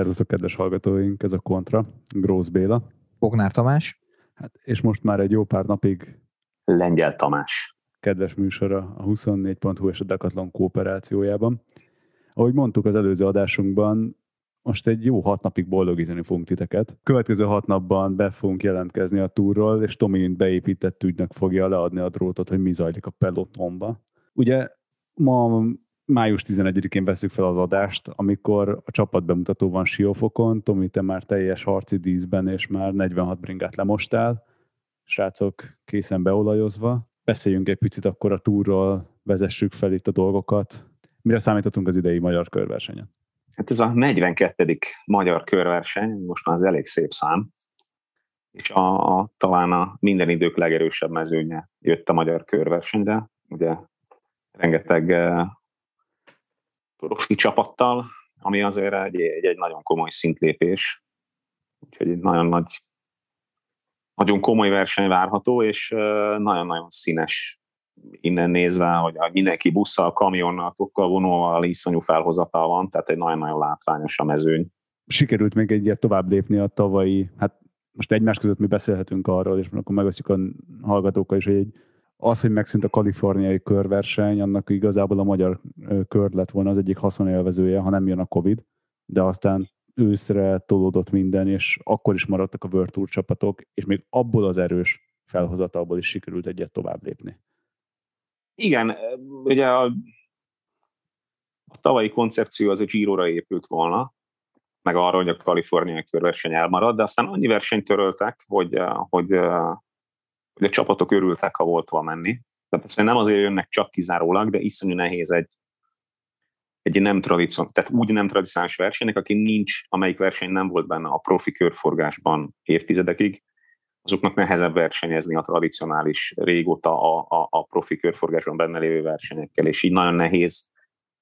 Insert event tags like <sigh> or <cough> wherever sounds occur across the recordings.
Szervuszok, kedves hallgatóink, ez a Kontra, Grósz Béla. Bognár Tamás. Hát, és most már egy jó pár napig Lengyel Tamás. kedves műsora a 24.hu és a Decathlon kooperációjában. Ahogy mondtuk az előző adásunkban, most egy jó hat napig boldogítani fogunk titeket. Következő hat napban be fogunk jelentkezni a túrról, és Tomi, mint beépített ügynök fogja leadni a drótot, hogy mi zajlik a pelotonba. Ugye ma május 11-én veszük fel az adást, amikor a csapat bemutató van Siófokon, Tomi, te már teljes harci díszben, és már 46 bringát lemostál, srácok készen beolajozva. Beszéljünk egy picit akkor a túrról, vezessük fel itt a dolgokat. Mire számíthatunk az idei magyar körversenyen? Hát ez a 42. magyar körverseny, most már az elég szép szám, és a, a, talán a minden idők legerősebb mezőnye jött a magyar körversenyre. Ugye rengeteg eh, profi csapattal, ami azért egy, egy, egy nagyon komoly szintlépés. Úgyhogy egy nagyon nagy, nagyon komoly verseny várható, és nagyon-nagyon színes innen nézve, hogy mindenki busszal, kamionnal, tokkal, vonóval, iszonyú felhozatal van, tehát egy nagyon-nagyon látványos a mezőny. Sikerült még egyet tovább lépni a tavalyi, hát most egymás között mi beszélhetünk arról, és akkor megveszük a hallgatókkal is, hogy egy, az, hogy megszűnt a kaliforniai körverseny, annak igazából a magyar kör lett volna az egyik haszonélvezője, ha nem jön a Covid, de aztán őszre tolódott minden, és akkor is maradtak a World Tour csapatok, és még abból az erős felhozatalból is sikerült egyet tovább lépni. Igen, ugye a, a tavalyi koncepció az a Giro-ra épült volna, meg arra, hogy a kaliforniai körverseny elmarad, de aztán annyi versenyt töröltek, hogy, hogy, hogy a csapatok örültek, ha volt hova menni. Tehát ezt nem azért jönnek csak kizárólag, de iszonyú nehéz egy, egy nem tradicionális, tehát úgy nem tradicionális versenynek, aki nincs, amelyik verseny nem volt benne a profi körforgásban évtizedekig, azoknak nehezebb versenyezni a tradicionális, régóta a, a, a profi körforgáson benne lévő versenyekkel, és így nagyon nehéz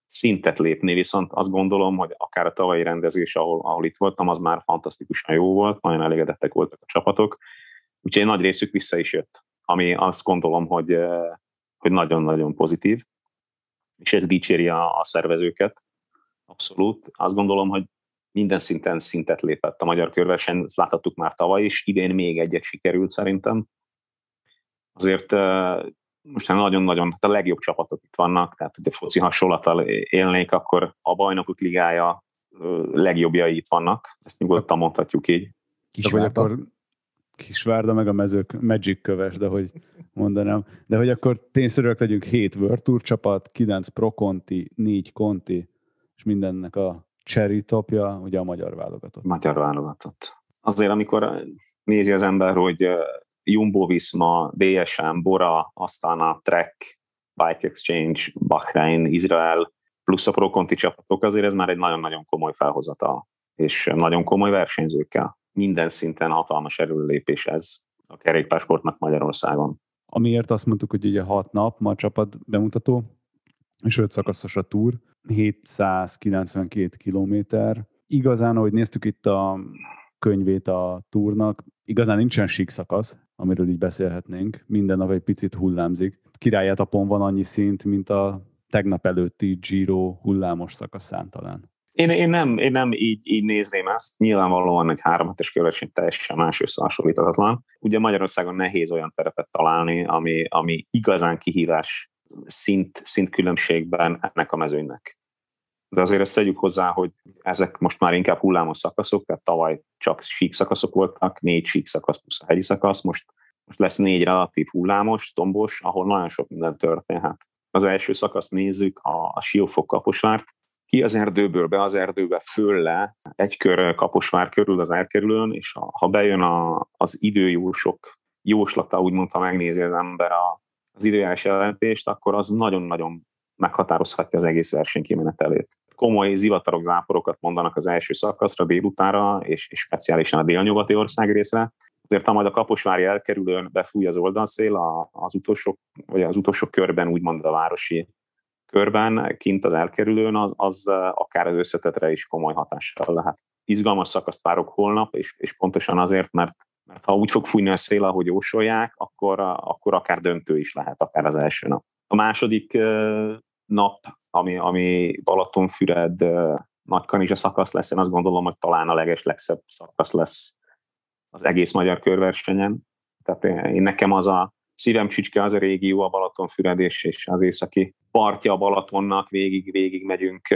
szintet lépni, viszont azt gondolom, hogy akár a tavalyi rendezés, ahol, ahol itt voltam, az már fantasztikusan jó volt, nagyon elégedettek voltak a csapatok, úgyhogy egy nagy részük vissza is jött, ami azt gondolom, hogy, hogy nagyon-nagyon pozitív, és ez dicséri a, a szervezőket, abszolút. Azt gondolom, hogy minden szinten szintet lépett a magyar körverseny, ezt láthattuk már tavaly is, idén még egyet sikerült szerintem. Azért most nagyon-nagyon, hát a legjobb csapatok itt vannak, tehát hogy a foci hasonlattal élnék, akkor a bajnokok ligája legjobbjai itt vannak, ezt nyugodtan mondhatjuk így. Kisvárda. akkor Kisvárda meg a mezők Magic köves, de hogy mondanám. De hogy akkor tényszerűek legyünk 7 World Tour csapat, 9 Pro Conti, 4 Conti, és mindennek a cherry topja, ugye a magyar válogatott. Magyar válogatott. Azért, amikor nézi az ember, hogy Jumbo Visma, DSM, Bora, aztán a Trek, Bike Exchange, Bahrain, Izrael, plusz a Pro Conti csapatok, azért ez már egy nagyon-nagyon komoly felhozata, és nagyon komoly versenyzőkkel. Minden szinten hatalmas erőlépés ez a kerékpársportnak Magyarországon. Amiért azt mondtuk, hogy ugye hat nap ma a csapat bemutató, és öt szakaszos a túr, 792 kilométer. Igazán, ahogy néztük itt a könyvét a túrnak, igazán nincsen sík szakasz, amiről így beszélhetnénk. Minden nap egy picit hullámzik. Királyátapon van annyi szint, mint a tegnap előtti Giro hullámos szakaszán talán. Én, én, nem, én nem így, így nézném ezt. Nyilvánvalóan egy három hetes körverseny teljesen más összehasonlíthatatlan. Ugye Magyarországon nehéz olyan terepet találni, ami, ami igazán kihívás szint, szint különbségben ennek a mezőnynek. De azért ezt tegyük hozzá, hogy ezek most már inkább hullámos szakaszok, tehát tavaly csak sík szakaszok voltak, négy sík szakasz plusz a hegyi szakasz, most, most lesz négy relatív hullámos, tombos, ahol nagyon sok minden történhet. Az első szakaszt nézzük, a, a Siófok Kaposvárt, ki az erdőből be az erdőbe föl le, egy kör Kaposvár körül az elkerülőn, és ha bejön a, az időjósok jóslata, úgymond, ha megnézi az ember a, az időjárás jelentést, akkor az nagyon-nagyon meghatározhatja az egész verseny kimenetelét. Komoly zivatarok, záporokat mondanak az első szakaszra délutára, és, és speciálisan a délnyugati ország részre. Azért, ha majd a Kaposvári elkerülőn befúj az oldalszél, az utolsó, vagy az utolsó körben, úgymond a városi körben, kint az elkerülőn, az, az akár az összetetre is komoly hatással lehet. Izgalmas szakaszt várok holnap, és, és pontosan azért, mert mert ha úgy fog fújni a szél, ahogy jósolják, akkor, akkor akár döntő is lehet, akár az első nap. A második nap, ami, ami Balatonfüred Nagykanizsa szakasz lesz, én azt gondolom, hogy talán a leges legszebb szakasz lesz az egész magyar körversenyen. Tehát én nekem az a szívem csücske az a régió, a Balatonfüred és, és az északi partja a Balatonnak, végig, végig megyünk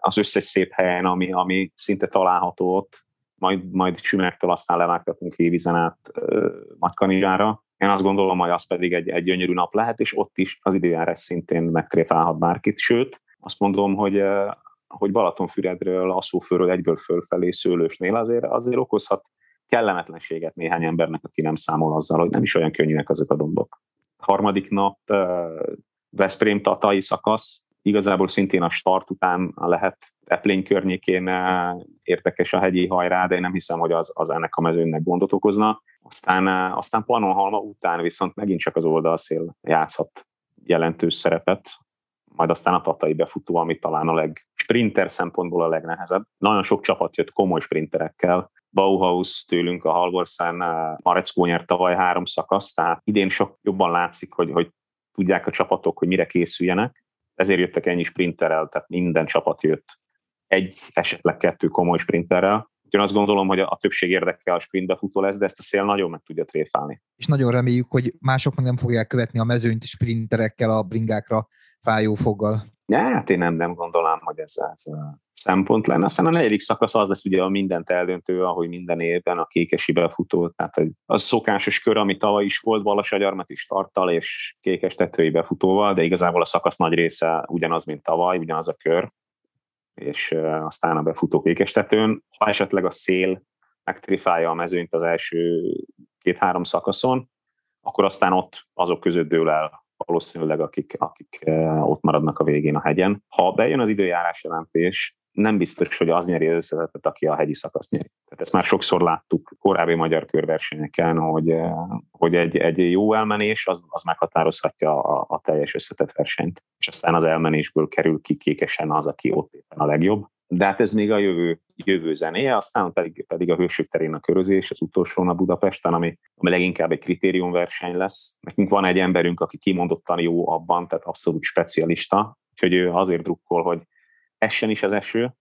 az összes szép helyen, ami, ami szinte található ott, majd, majd Sümertől aztán levágtatunk Révizen át Nagykanizsára. Én azt gondolom, hogy az pedig egy, egy gyönyörű nap lehet, és ott is az időjárás szintén megtréfálhat bárkit. Sőt, azt mondom, hogy hogy Balatonfüredről, Aszófőről egyből fölfelé Szőlősnél azért, azért okozhat kellemetlenséget néhány embernek, aki nem számol azzal, hogy nem is olyan könnyűek azok a dombok. Harmadik nap Veszprém tatai szakasz, igazából szintén a start után lehet Eplény környékén érdekes a hegyi hajrá, de én nem hiszem, hogy az, az ennek a mezőnek gondot okozna. Aztán, aztán Pannonhalma után viszont megint csak az oldalszél játszhat jelentős szerepet, majd aztán a tatai befutó, ami talán a leg sprinter szempontból a legnehezebb. Nagyon sok csapat jött komoly sprinterekkel, Bauhaus tőlünk a Halvorszán, Mareckó nyert tavaly három szakasz, tehát idén sok jobban látszik, hogy, hogy tudják a csapatok, hogy mire készüljenek. Ezért jöttek ennyi sprinterrel, tehát minden csapat jött egy, esetleg kettő komoly sprinterrel. Úgyhogy azt gondolom, hogy a többség érdekel a sprintbe futó lesz, de ezt a szél nagyon meg tudja tréfálni. És nagyon reméljük, hogy mások meg nem fogják követni a mezőnyt sprinterekkel a bringákra fájó foggal. Ja, hát én nem, nem gondolom, hogy ez, ez szempont lenne. Aztán a negyedik szakasz az lesz ugye a mindent eldöntő, ahogy minden évben a kékesi befutó, tehát az szokásos kör, ami tavaly is volt, Balassagyarmat is tartal és kékes tetői befutóval, de igazából a szakasz nagy része ugyanaz, mint tavaly, ugyanaz a kör, és aztán a befutó kékes tetőn. Ha esetleg a szél megtrifálja a mezőnyt az első két-három szakaszon, akkor aztán ott azok között dől el valószínűleg, akik, akik ott maradnak a végén a hegyen. Ha bejön az időjárás jelentés, nem biztos, hogy az nyeri összetetet, aki a hegyi szakaszt nyeri. Tehát ezt már sokszor láttuk korábbi magyar körversenyeken, hogy, eh, hogy egy, egy jó elmenés az, az meghatározhatja a, a teljes összetett versenyt, és aztán az elmenésből kerül ki kékesen az, aki ott éppen a legjobb. De hát ez még a jövő, jövő zenéje, aztán pedig, pedig a hősök terén a körözés, az utolsó nap Budapesten, ami, ami leginkább egy kritériumverseny lesz. Nekünk van egy emberünk, aki kimondottan jó abban, tehát abszolút specialista, úgyhogy ő azért drukkol, hogy essen is az eső,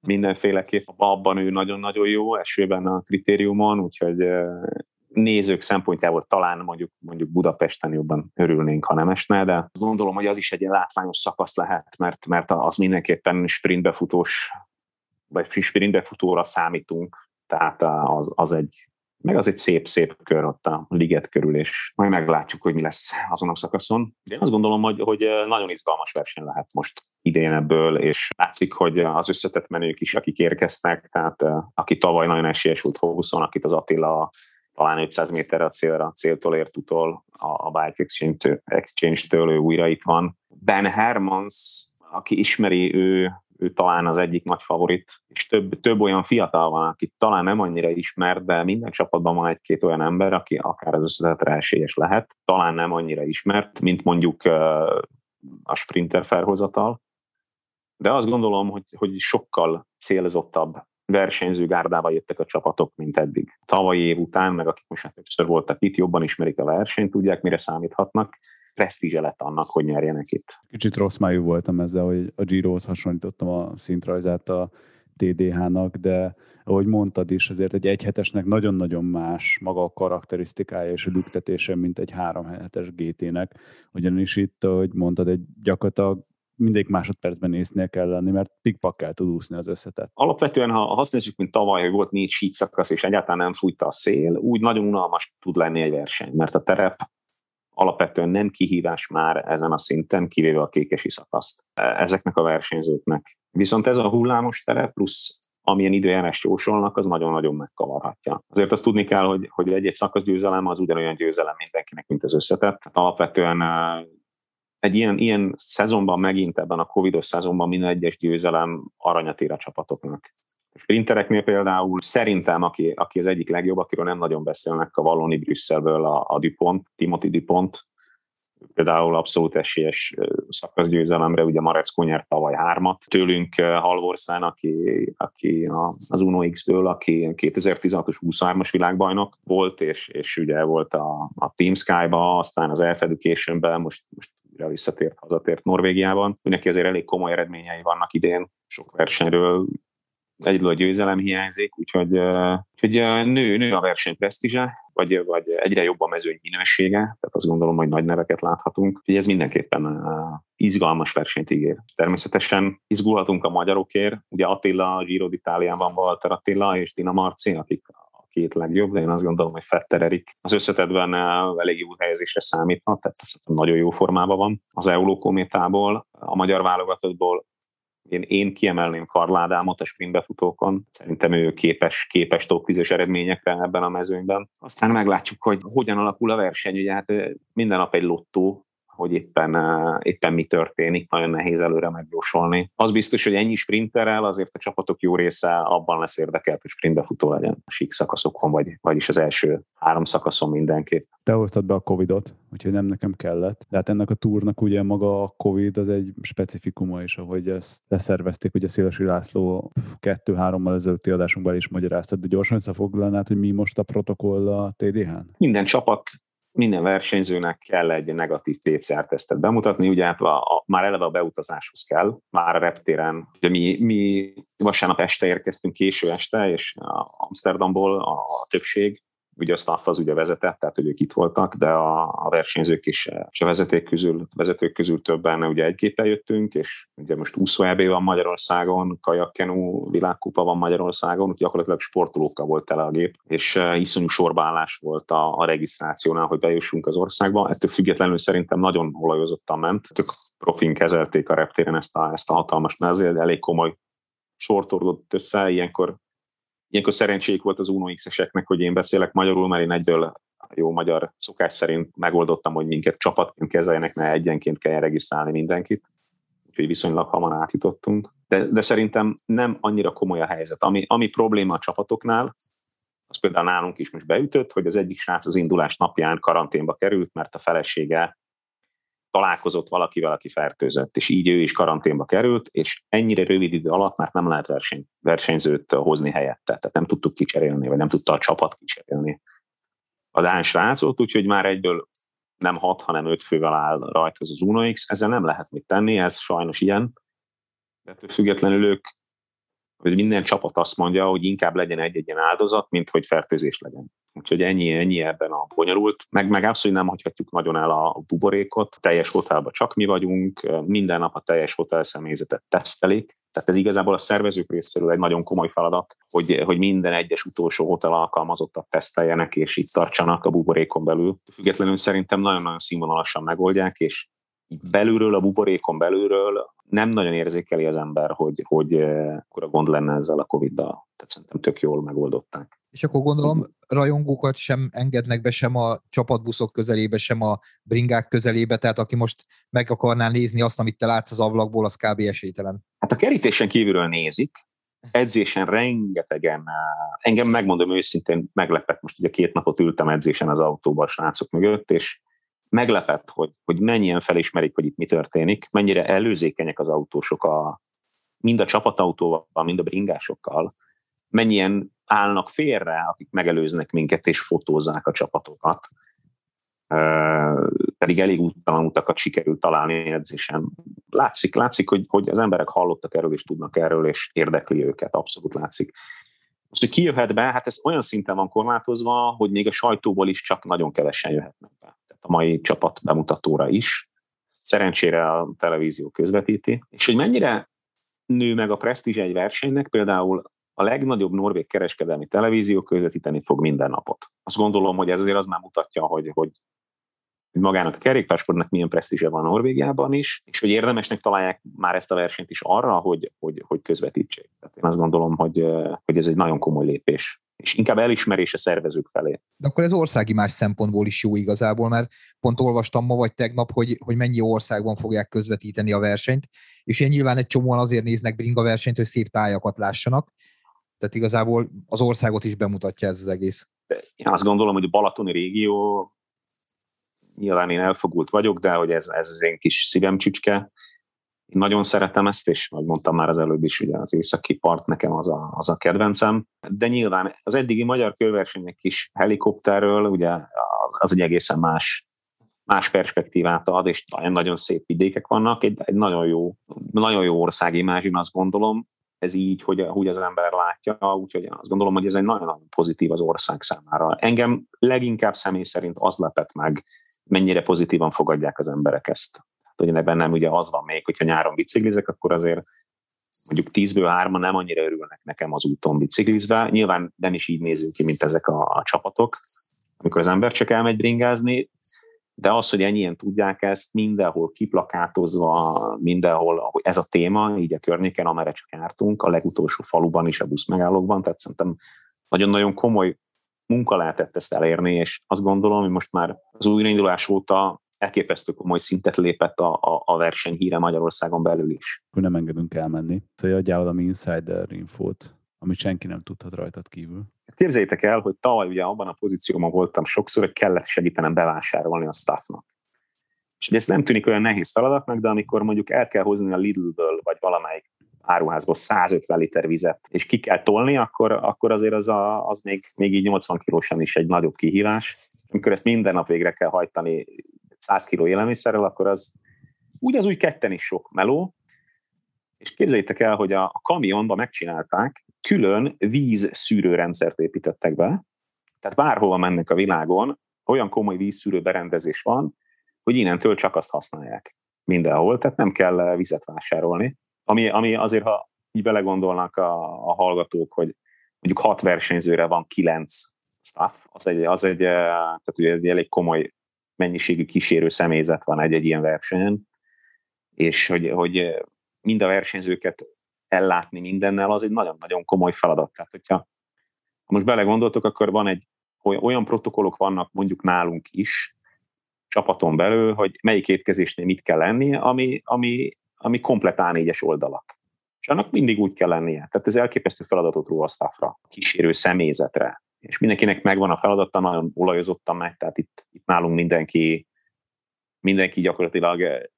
mindenféleképp abban ő nagyon-nagyon jó, esőben a kritériumon, úgyhogy nézők szempontjából talán mondjuk, mondjuk Budapesten jobban örülnénk, ha nem esne, de gondolom, hogy az is egy látványos szakasz lehet, mert, mert az mindenképpen sprintbefutós, vagy sprintbefutóra számítunk, tehát az, az egy, meg az egy szép-szép kör ott a liget körül, és majd meglátjuk, hogy mi lesz azon a szakaszon. De én azt gondolom, hogy, hogy nagyon izgalmas verseny lehet most idén ebből, és látszik, hogy az összetett menők is, akik érkeztek, tehát aki tavaly nagyon esélyes volt Hoguson, akit az Attila talán 500 méterre a célra, céltól ért utol a, a Bike Exchange-től, ő újra itt van. Ben Hermans, aki ismeri, ő ő talán az egyik nagy favorit, és több, több olyan fiatal van, aki talán nem annyira ismert, de minden csapatban van egy-két olyan ember, aki akár az összetetre esélyes lehet, talán nem annyira ismert, mint mondjuk a sprinter felhozatal, de azt gondolom, hogy, hogy sokkal célzottabb versenyző gárdával jöttek a csapatok, mint eddig. Tavalyi év után, meg akik most többször voltak itt, jobban ismerik a versenyt, tudják, mire számíthatnak, presztízse lett annak, hogy nyerjenek itt. Kicsit rossz májú voltam ezzel, hogy a Girohoz hasonlítottam a szintrajzát a TDH-nak, de ahogy mondtad is, azért egy egyhetesnek nagyon-nagyon más maga a karakterisztikája és a lüktetése, mint egy három hetes GT-nek. Ugyanis itt, ahogy mondtad, egy gyakorlatilag mindig másodpercben észnél kell lenni, mert pikpakkel tud úszni az összetett. Alapvetően, ha azt nézzük, mint tavaly, hogy volt négy sík szakasz, és egyáltalán nem fújta a szél, úgy nagyon unalmas tud lenni egy verseny, mert a terep alapvetően nem kihívás már ezen a szinten, kivéve a kékesi szakaszt ezeknek a versenyzőknek. Viszont ez a hullámos terep plusz amilyen időjárás jósolnak, az nagyon-nagyon megkavarhatja. Azért azt tudni kell, hogy, hogy egy-egy szakaszgyőzelem az ugyanolyan győzelem mindenkinek, mint az összetett. Hát alapvetően egy ilyen, ilyen szezonban megint ebben a covidos szezonban minden egyes győzelem aranyat ér a csapatoknak. A sprintereknél például szerintem, aki, aki az egyik legjobb, akiről nem nagyon beszélnek a Valloni Brüsszelből a, a Dupont, Timothy Dupont, például abszolút esélyes szakaszgyőzelemre, ugye Marecko nyert tavaly hármat. Tőlünk Halvorszán, aki, aki az Uno X-ből, aki 2016-os 23-as világbajnok volt, és, és ugye volt a, a Team Sky-ba, aztán az Elf Education-ben, most, most újra visszatért, hazatért Norvégiában. Neki azért elég komoly eredményei vannak idén, sok versenyről egyről a győzelem hiányzik, úgyhogy, úgyhogy nő, nő a verseny presztízse, vagy, vagy egyre jobb a mezőny minősége, tehát azt gondolom, hogy nagy neveket láthatunk. Úgyhogy ez mindenképpen izgalmas versenyt ígér. Természetesen izgulhatunk a magyarokért, ugye Attila, Giro d'Italiában Walter Attila és Dina Marci, akik két legjobb, de én azt gondolom, hogy Fetter Erik az összetetben elég jó helyezésre számíthat, tehát nagyon jó formában van. Az Euló kométából, a magyar válogatottból én, én kiemelném Karládámot a sprintbefutókon. Szerintem ő képes, képes top 10 eredményekre ebben a mezőnyben. Aztán meglátjuk, hogy hogyan alakul a verseny. Ugye hát minden nap egy lottó, hogy éppen, éppen mi történik, nagyon nehéz előre megjósolni. Az biztos, hogy ennyi sprinterrel azért a csapatok jó része abban lesz érdekelt, hogy sprintbe futó legyen a sík szakaszokon, vagy, vagyis az első három szakaszon mindenképp. Te hoztad be a Covid-ot, úgyhogy nem nekem kellett. De hát ennek a túrnak ugye maga a Covid az egy specifikuma is, ahogy ezt leszervezték, ugye Szélesi László kettő-hárommal ezelőtti adásunkban is magyaráztad, de gyorsan összefoglalnád, hogy mi most a protokoll a TDH-n? Minden csapat minden versenyzőnek kell egy negatív PCR-tesztet bemutatni, ugye hát a, a, már eleve a beutazáshoz kell, már a reptéren, ugye mi, mi vasárnap este érkeztünk késő este, és Amsterdamból a, a többség ugye a staff az ugye vezetett, tehát hogy ők itt voltak, de a, a versenyzők is, és a vezeték közül, vezetők közül többen ugye egy géppel jöttünk, és ugye most úszó EB van Magyarországon, kajakkenú világkupa van Magyarországon, úgyhogy gyakorlatilag sportolókkal volt tele a gép, és uh, iszonyú sorbaállás volt a, a regisztrációnál, hogy bejussunk az országba. Ettől függetlenül szerintem nagyon olajozottan ment. Tök profin kezelték a reptéren ezt a, ezt a hatalmas mezőt, elég komoly sortordott össze, ilyenkor Ilyenkor szerencséjük volt az Uno X-eseknek, hogy én beszélek magyarul, mert én egyből jó magyar szokás szerint megoldottam, hogy minket csapatként kezeljenek, ne egyenként kell regisztrálni mindenkit. Úgyhogy viszonylag hamar átjutottunk. De, de szerintem nem annyira komoly a helyzet. Ami, ami probléma a csapatoknál, az például nálunk is most beütött, hogy az egyik srác az indulás napján karanténba került, mert a felesége találkozott valakivel, aki fertőzött, és így ő is karanténba került, és ennyire rövid idő alatt már nem lehet verseny, versenyzőt hozni helyette, tehát nem tudtuk kicserélni, vagy nem tudta a csapat kicserélni a Dán srácot, úgyhogy már egyből nem hat, hanem öt fővel áll rajta az, az Uno X, ezzel nem lehet mit tenni, ez sajnos ilyen. De függetlenül ők, hogy minden csapat azt mondja, hogy inkább legyen egy-egy áldozat, mint hogy fertőzés legyen. Úgyhogy ennyi, ennyi ebben a bonyolult. Meg, meg abszolút nem hagyhatjuk nagyon el a buborékot. Teljes hotelban csak mi vagyunk, minden nap a teljes hotel személyzetet tesztelik. Tehát ez igazából a szervezők részéről egy nagyon komoly feladat, hogy, hogy minden egyes utolsó hotel alkalmazottat teszteljenek, és itt tartsanak a buborékon belül. Függetlenül szerintem nagyon-nagyon színvonalasan megoldják, és belülről, a buborékon belülről nem nagyon érzékeli az ember, hogy, hogy akkor gond lenne ezzel a Covid-dal. Tehát szerintem tök jól megoldották. És akkor gondolom rajongókat sem engednek be sem a csapatbuszok közelébe, sem a bringák közelébe, tehát aki most meg akarná nézni azt, amit te látsz az ablakból, az kb. esélytelen. Hát a kerítésen kívülről nézik, edzésen rengetegen, engem megmondom őszintén, meglepett, most ugye két napot ültem edzésen az autóban a srácok mögött, és meglepett, hogy, hogy mennyien felismerik, hogy itt mi történik, mennyire előzékenyek az autósok a, mind a csapatautóval, mind a bringásokkal, mennyien állnak félre, akik megelőznek minket és fotózzák a csapatokat. Pedig elég úttalan utakat sikerült találni edzésen. Látszik, látszik hogy, hogy az emberek hallottak erről és tudnak erről, és érdekli őket, abszolút látszik. Most, hogy ki jöhet be, hát ez olyan szinten van korlátozva, hogy még a sajtóból is csak nagyon kevesen jöhetnek be. Tehát a mai csapat bemutatóra is. Szerencsére a televízió közvetíti. És hogy mennyire nő meg a presztízs egy versenynek, például a legnagyobb norvég kereskedelmi televízió közvetíteni fog minden napot. Azt gondolom, hogy ez azért az már mutatja, hogy, hogy magának a kerékpársportnak milyen presztízse van Norvégiában is, és hogy érdemesnek találják már ezt a versenyt is arra, hogy, hogy, hogy közvetítsék. Tehát én azt gondolom, hogy, hogy ez egy nagyon komoly lépés és inkább elismerés a szervezők felé. De akkor ez országi más szempontból is jó igazából, mert pont olvastam ma vagy tegnap, hogy, hogy mennyi országban fogják közvetíteni a versenyt, és ilyen nyilván egy csomóan azért néznek bringa versenyt, hogy szép tájakat lássanak, tehát igazából az országot is bemutatja ez az egész. Én azt gondolom, hogy a Balatoni régió, nyilván én elfogult vagyok, de hogy ez, ez az én kis szívem csücske. Én nagyon szeretem ezt, és ahogy mondtam már az előbb is, ugye az északi part nekem az a, az a kedvencem. De nyilván az eddigi magyar körversenyek kis helikopterről, ugye az, az egy egészen más más perspektívát ad, és nagyon-nagyon szép vidékek vannak, egy, egy nagyon jó, nagyon jó országimázsin, azt gondolom, ez így, hogy, hogy az ember látja, úgyhogy azt gondolom, hogy ez egy nagyon-nagyon pozitív az ország számára. Engem leginkább személy szerint az lepett meg, mennyire pozitívan fogadják az emberek ezt. Hát, hogy bennem ugye az van még, hogyha nyáron biciklizek, akkor azért mondjuk tízből hárman nem annyira örülnek nekem az úton biciklizve. Nyilván nem is így nézünk ki, mint ezek a, a csapatok, amikor az ember csak elmegy bringázni, de az, hogy ennyien tudják ezt, mindenhol kiplakátozva, mindenhol, ez a téma, így a környéken, amerre csak jártunk, a legutolsó faluban is, a buszmegállókban, tehát szerintem nagyon-nagyon komoly munka lehetett ezt elérni, és azt gondolom, hogy most már az újraindulás óta elképesztő komoly szintet lépett a, a, a verseny híre Magyarországon belül is. Nem engedünk elmenni. Szóval adjál valami insider infót, amit senki nem tudhat rajtad kívül. Képzeljétek el, hogy tavaly ugye abban a pozícióban voltam sokszor, hogy kellett segítenem bevásárolni a staffnak. És ugye ez nem tűnik olyan nehéz feladatnak, de amikor mondjuk el kell hozni a Lidlből, vagy valamelyik áruházból 150 liter vizet, és ki kell tolni, akkor, akkor azért az, a, az még, még így 80 kilósan is egy nagyobb kihívás. Amikor ezt minden nap végre kell hajtani 100 kiló élelmiszerrel, akkor az úgy az úgy ketten is sok meló, és képzeljétek el, hogy a, a kamionba megcsinálták, külön víz szűrőrendszert építettek be, tehát bárhova mennek a világon, olyan komoly vízszűrő berendezés van, hogy innentől csak azt használják mindenhol, tehát nem kell vizet vásárolni. Ami, ami azért, ha így belegondolnak a, a hallgatók, hogy mondjuk hat versenyzőre van kilenc staff, az egy, az egy, eh, tehát ugye egy elég komoly mennyiségű kísérő személyzet van egy-egy ilyen versenyen, és hogy, hogy mind a versenyzőket ellátni mindennel, az egy nagyon-nagyon komoly feladat. Tehát, hogyha ha most belegondoltok, akkor van egy olyan protokollok vannak mondjuk nálunk is, csapaton belül, hogy melyik étkezésnél mit kell lenni, ami, ami, ami komplet A4-es oldalak. És annak mindig úgy kell lennie. Tehát ez elképesztő feladatot ró a staffra, kísérő személyzetre. És mindenkinek megvan a feladata, nagyon olajozottan meg, tehát itt, itt nálunk mindenki, mindenki gyakorlatilag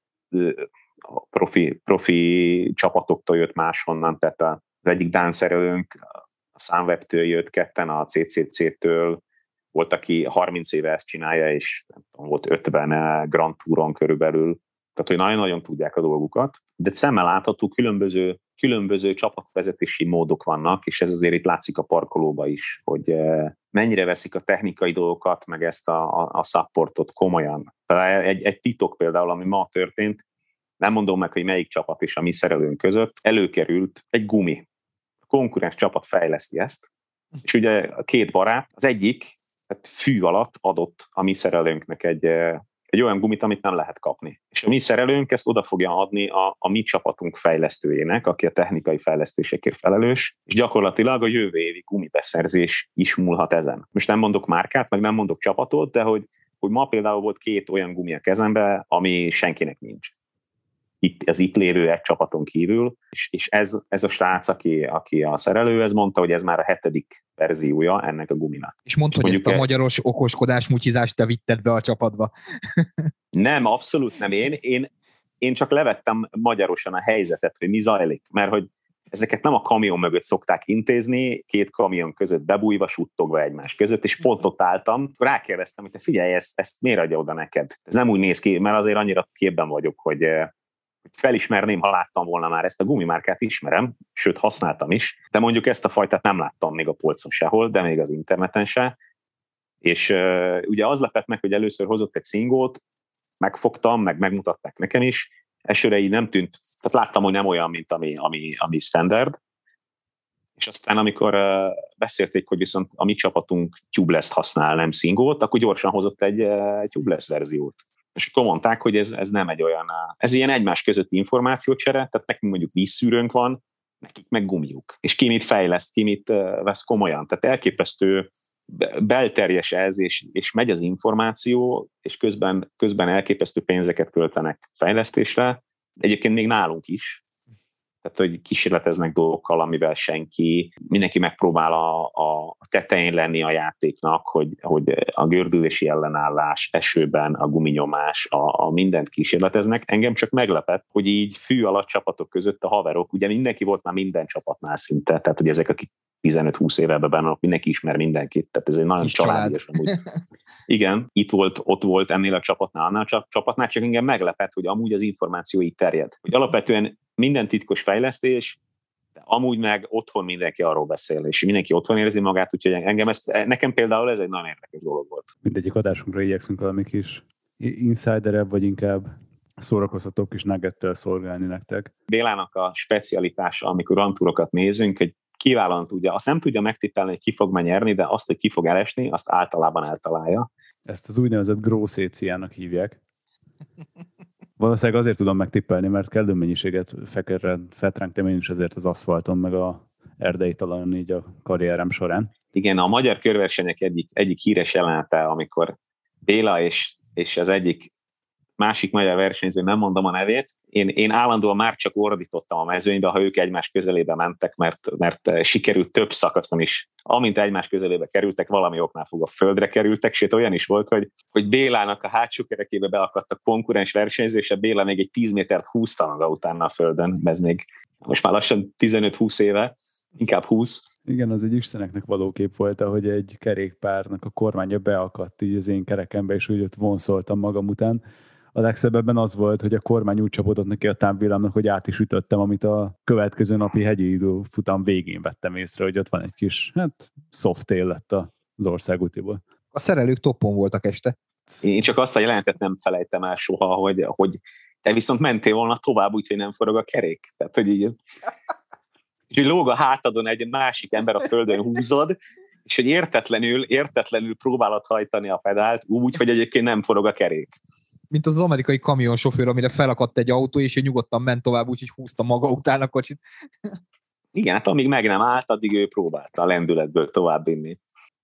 a profi, profi csapatoktól jött máshonnan, tehát az egyik Dán szerelőnk a Sunweb-től jött, ketten a CCC-től, volt, aki 30 éve ezt csinálja, és nem tudom, volt 50 Grand Touron körülbelül, tehát hogy nagyon-nagyon tudják a dolgukat, de szemmel látható különböző, különböző csapatvezetési módok vannak, és ez azért itt látszik a parkolóba is, hogy eh, mennyire veszik a technikai dolgokat, meg ezt a, a, a supportot komolyan. Egy, egy titok például, ami ma történt, nem mondom meg, hogy melyik csapat is a mi szerelőnk között, előkerült egy gumi. A konkurens csapat fejleszti ezt, és ugye a két barát, az egyik hát fű alatt adott a mi szerelőnknek egy, egy olyan gumit, amit nem lehet kapni. És a mi szerelőnk ezt oda fogja adni a, a mi csapatunk fejlesztőjének, aki a technikai fejlesztésekért felelős, és gyakorlatilag a jövő évi gumibeszerzés is múlhat ezen. Most nem mondok márkát, meg nem mondok csapatot, de hogy, hogy ma például volt két olyan gumi a kezembe, ami senkinek nincs itt, az itt lévő egy csapaton kívül, és, és ez, ez a srác, aki, aki a szerelő, ez mondta, hogy ez már a hetedik verziója ennek a guminak. És mondta, hogy ezt a magyaros okoskodás, mutyizást te vitted be a csapatba. <laughs> nem, abszolút nem. Én, én, én csak levettem magyarosan a helyzetet, hogy mi zajlik, mert hogy ezeket nem a kamion mögött szokták intézni, két kamion között bebújva, suttogva egymás között, és pont ott álltam, rákérdeztem, hogy te figyelj, ezt, ezt miért adja oda neked? Ez nem úgy néz ki, mert azért annyira képben vagyok, hogy hogy felismerném, ha láttam volna már ezt a gumimárkát, ismerem, sőt használtam is, de mondjuk ezt a fajtát nem láttam még a polcon sehol, de még az interneten se. És uh, ugye az lepett meg, hogy először hozott egy szingót, megfogtam, meg megmutatták nekem is, esőre így nem tűnt, tehát láttam, hogy nem olyan, mint ami, ami, ami standard, és aztán amikor beszélték, hogy viszont a mi csapatunk tubeless használ, nem szingót, akkor gyorsan hozott egy uh, tubeless verziót. És akkor mondták, hogy ez, ez nem egy olyan, ez ilyen egymás közötti információcsere, tehát nekünk mondjuk vízszűrőnk van, nekik meg gumiuk. És ki mit fejleszt, ki mit vesz komolyan. Tehát elképesztő belterjes ez, és, és megy az információ, és közben, közben elképesztő pénzeket költenek fejlesztésre. Egyébként még nálunk is. Tehát hogy kísérleteznek dolgokkal, amivel senki, mindenki megpróbál a, a tetején lenni a játéknak, hogy, hogy a gördülési ellenállás, esőben a guminyomás, a, a mindent kísérleteznek. Engem csak meglepett, hogy így fű alatt csapatok között a haverok, ugye mindenki volt már minden csapatnál szinte, tehát hogy ezek, akik 15-20 éve benne, mindenki ismer mindenkit, tehát ez egy nagyon családias amúgy. <laughs> Igen, itt volt, ott volt ennél a csapatnál, annál a csapatnál, csak engem meglepett, hogy amúgy az információ így terjed. Hogy alapvetően minden titkos fejlesztés, de amúgy meg otthon mindenki arról beszél, és mindenki otthon érzi magát, úgyhogy engem ez, nekem például ez egy nagyon érdekes dolog volt. Mindegyik adásunkra igyekszünk valami kis insiderebb, vagy inkább szórakoztatók kis nuggettel szolgálni nektek. Bélának a specialitása, amikor rantúrokat nézünk, hogy kiválóan tudja, azt nem tudja megtippelni, hogy ki fog nyerni, de azt, hogy ki fog elesni, azt általában eltalálja. Ezt az úgynevezett grószéciának hívják. <laughs> Valószínűleg azért tudom megtippelni, mert kellő mennyiséget fekerre fetránktam én is ezért az aszfalton, meg a erdei talajon így a karrierem során. Igen, a magyar körversenyek egyik, egyik híres jelenete, amikor Béla és, és az egyik másik magyar versenyző, nem mondom a nevét, én, én állandóan már csak ordítottam a mezőnybe, ha ők egymás közelébe mentek, mert, mert sikerült több szakaszon is. Amint egymás közelébe kerültek, valami oknál fog a földre kerültek, sőt olyan is volt, hogy, hogy Bélának a hátsó kerekébe beakadtak konkurens versenyző, és a Béla még egy 10 métert húzta maga utána a földön, ez még most már lassan 15-20 éve, inkább 20. Igen, az egy isteneknek való kép volt, hogy egy kerékpárnak a kormánya beakadt így az én kerekembe, és úgy ott vonszoltam magam után a legszebb ebben az volt, hogy a kormány úgy csapodott neki a támvillámnak, hogy át is ütöttem, amit a következő napi hegyi idő futam végén vettem észre, hogy ott van egy kis, hát, soft lett az országútiból. A szerelők toppon voltak este. Én csak azt a jelentet nem felejtem el soha, hogy, hogy te viszont mentél volna tovább, úgyhogy nem forog a kerék. Tehát, hogy így, hogy lóg a hátadon egy másik ember a földön húzod, és hogy értetlenül, értetlenül próbálod hajtani a pedált úgy, hogy egyébként nem forog a kerék mint az amerikai kamionsofőr, amire felakadt egy autó, és ő nyugodtan ment tovább, úgyhogy húzta maga után a kocsit. Igen, hát amíg meg nem állt, addig ő próbálta a lendületből tovább vinni.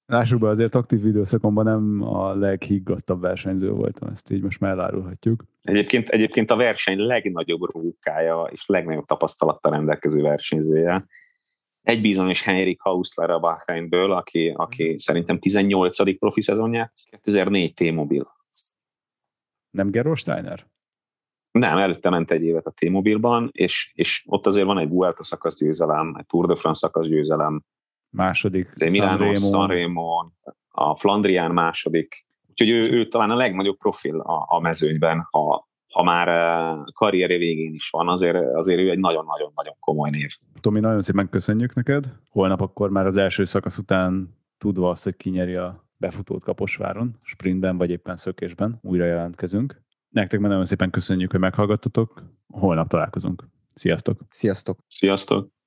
Lássuk be, azért aktív időszakomban nem a leghiggadtabb versenyző voltam, ezt így most már elárulhatjuk. Egyébként, egyébként a verseny legnagyobb rókája és legnagyobb tapasztalattal rendelkező versenyzője. Egy bizonyos Henrik Hausler a Bahreinből, aki, aki szerintem 18. profi szezonját, 2004 T-mobil nem Gerol Steiner? Nem, előtte ment egy évet a T-Mobilban, és, és ott azért van egy Vuelta szakasz győzelem, egy Tour de France szakasz győzelem. Második. De Milano, Sanremo, a Flandrián második. Úgyhogy ő, ő talán a legnagyobb profil a, a mezőnyben, ha, ha már eh, karrierje végén is van, azért, azért ő egy nagyon-nagyon-nagyon komoly név. Tomi, nagyon szépen köszönjük neked. Holnap akkor már az első szakasz után tudva azt, hogy kinyeri a befutót Kaposváron, sprintben vagy éppen szökésben újra jelentkezünk. Nektek már nagyon szépen köszönjük, hogy meghallgattatok. Holnap találkozunk. Sziasztok! Sziasztok! Sziasztok!